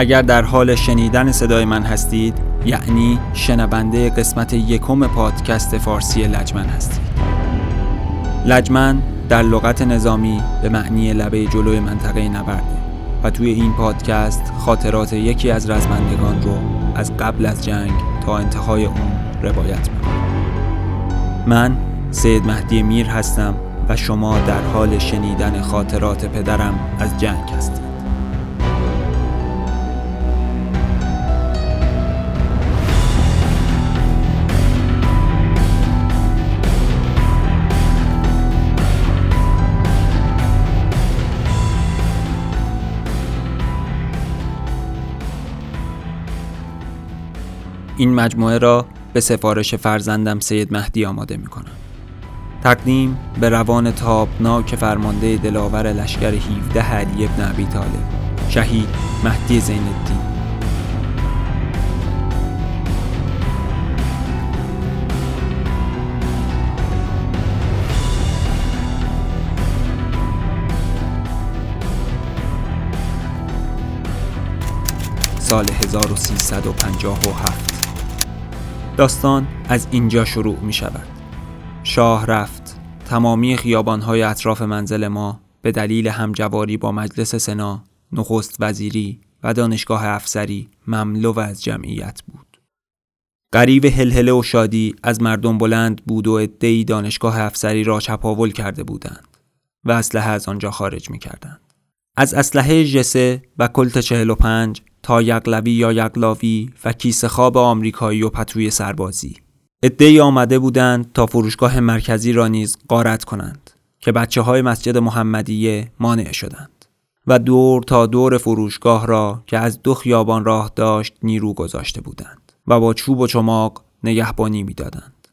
اگر در حال شنیدن صدای من هستید یعنی شنونده قسمت یکم پادکست فارسی لجمن هستید. لجمن در لغت نظامی به معنی لبه جلوی منطقه نبرده و توی این پادکست خاطرات یکی از رزمندگان رو از قبل از جنگ تا انتهای اون روایت می‌کنم. من سید مهدی میر هستم و شما در حال شنیدن خاطرات پدرم از جنگ هستید. این مجموعه را به سفارش فرزندم سید مهدی آماده می کنم. تقدیم به روان تابناک فرمانده دلاور لشکر 17 علی ابن ابی طالب شهید مهدی زین الدین سال 1357 داستان از اینجا شروع می شود. شاه رفت. تمامی خیابانهای اطراف منزل ما به دلیل همجواری با مجلس سنا، نخست وزیری و دانشگاه افسری مملو از جمعیت بود. قریب هلهله و شادی از مردم بلند بود و ادهی دانشگاه افسری را چپاول کرده بودند و اسلحه از آنجا خارج می کردند. از اسلحه جسه و کلت 45 تا یقلوی یا یقلاوی و کیسه خواب آمریکایی و پتوی سربازی ادهی آمده بودند تا فروشگاه مرکزی را نیز غارت کنند که بچه های مسجد محمدیه مانع شدند و دور تا دور فروشگاه را که از دو خیابان راه داشت نیرو گذاشته بودند و با چوب و چماق نگهبانی می‌دادند.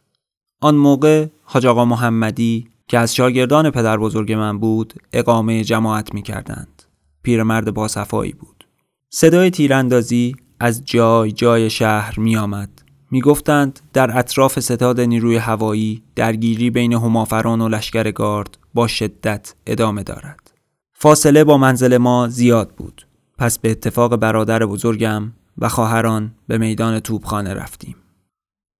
آن موقع حاج آقا محمدی که از شاگردان پدر بزرگ من بود اقامه جماعت می کردند. پیرمرد با صفایی بود. صدای تیراندازی از جای جای شهر می آمد. می گفتند در اطراف ستاد نیروی هوایی درگیری بین همافران و لشکر گارد با شدت ادامه دارد. فاصله با منزل ما زیاد بود. پس به اتفاق برادر بزرگم و خواهران به میدان توپخانه رفتیم.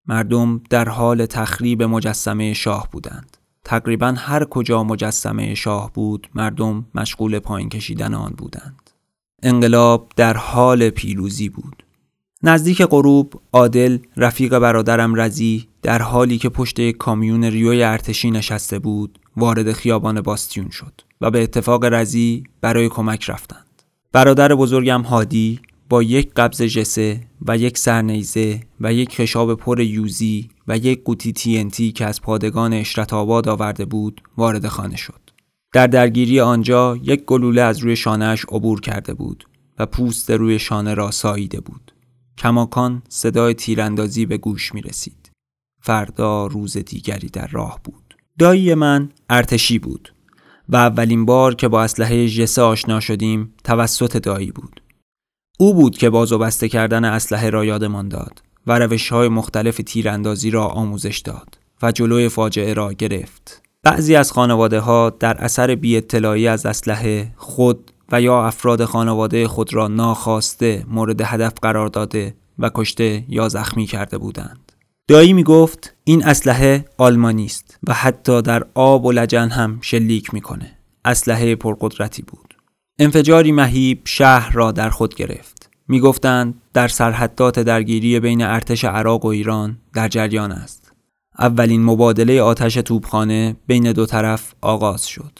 مردم در حال تخریب مجسمه شاه بودند. تقریبا هر کجا مجسمه شاه بود مردم مشغول پایین کشیدن آن بودند. انقلاب در حال پیروزی بود. نزدیک غروب عادل رفیق برادرم رزی در حالی که پشت کامیون ریوی ارتشی نشسته بود وارد خیابان باستیون شد و به اتفاق رزی برای کمک رفتند. برادر بزرگم هادی با یک قبض جسه و یک سرنیزه و یک خشاب پر یوزی و یک قوطی تینتی که از پادگان اشرت آباد آورده بود وارد خانه شد. در درگیری آنجا یک گلوله از روی شانهش عبور کرده بود و پوست روی شانه را ساییده بود. کماکان صدای تیراندازی به گوش می رسید. فردا روز دیگری در راه بود. دایی من ارتشی بود و اولین بار که با اسلحه جسه آشنا شدیم توسط دایی بود. او بود که باز و بسته کردن اسلحه را یادمان داد و روش های مختلف تیراندازی را آموزش داد و جلوی فاجعه را گرفت. بعضی از خانواده ها در اثر بی اطلاعی از اسلحه خود و یا افراد خانواده خود را ناخواسته مورد هدف قرار داده و کشته یا زخمی کرده بودند. دایی می گفت این اسلحه آلمانی است و حتی در آب و لجن هم شلیک می‌کنه. اسلحه پرقدرتی بود. انفجاری مهیب شهر را در خود گرفت. می گفتند در سرحدات درگیری بین ارتش عراق و ایران در جریان است. اولین مبادله آتش توپخانه بین دو طرف آغاز شد.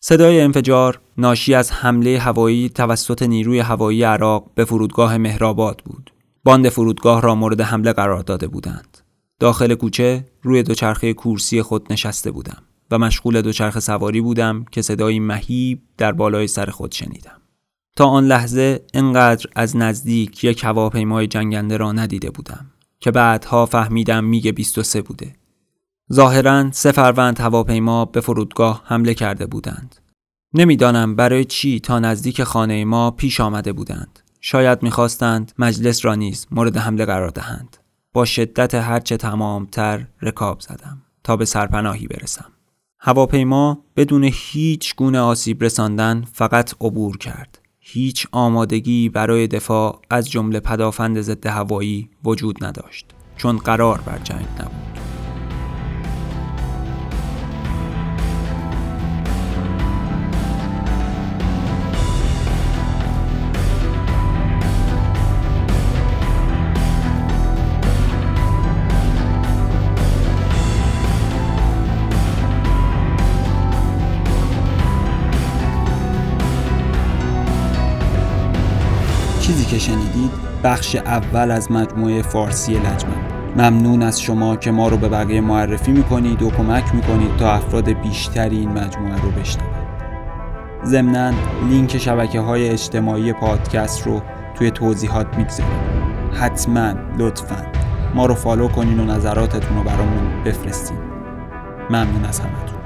صدای انفجار ناشی از حمله هوایی توسط نیروی هوایی عراق به فرودگاه مهرآباد بود. باند فرودگاه را مورد حمله قرار داده بودند. داخل کوچه روی دوچرخه کورسی خود نشسته بودم و مشغول دوچرخه سواری بودم که صدایی مهیب در بالای سر خود شنیدم. تا آن لحظه انقدر از نزدیک یک هواپیمای جنگنده را ندیده بودم که بعدها فهمیدم میگ 23 بوده. ظاهرا سه فروند هواپیما به فرودگاه حمله کرده بودند. نمی‌دانم برای چی تا نزدیک خانه ما پیش آمده بودند. شاید می‌خواستند مجلس را نیز مورد حمله قرار دهند. با شدت هرچه تمامتر رکاب زدم تا به سرپناهی برسم. هواپیما بدون هیچ گونه آسیب رساندن فقط عبور کرد. هیچ آمادگی برای دفاع از جمله پدافند ضد هوایی وجود نداشت چون قرار بر جنگ نبود. چیزی که شنیدید بخش اول از مجموعه فارسی لجمن ممنون از شما که ما رو به بقیه معرفی می‌کنید و کمک می‌کنید تا افراد بیشتری این مجموعه رو بشنوند. ضمنا لینک شبکه های اجتماعی پادکست رو توی توضیحات می‌گذاریم. حتما لطفا. ما رو فالو کنین و نظراتتون رو برامون بفرستین. ممنون از همتون.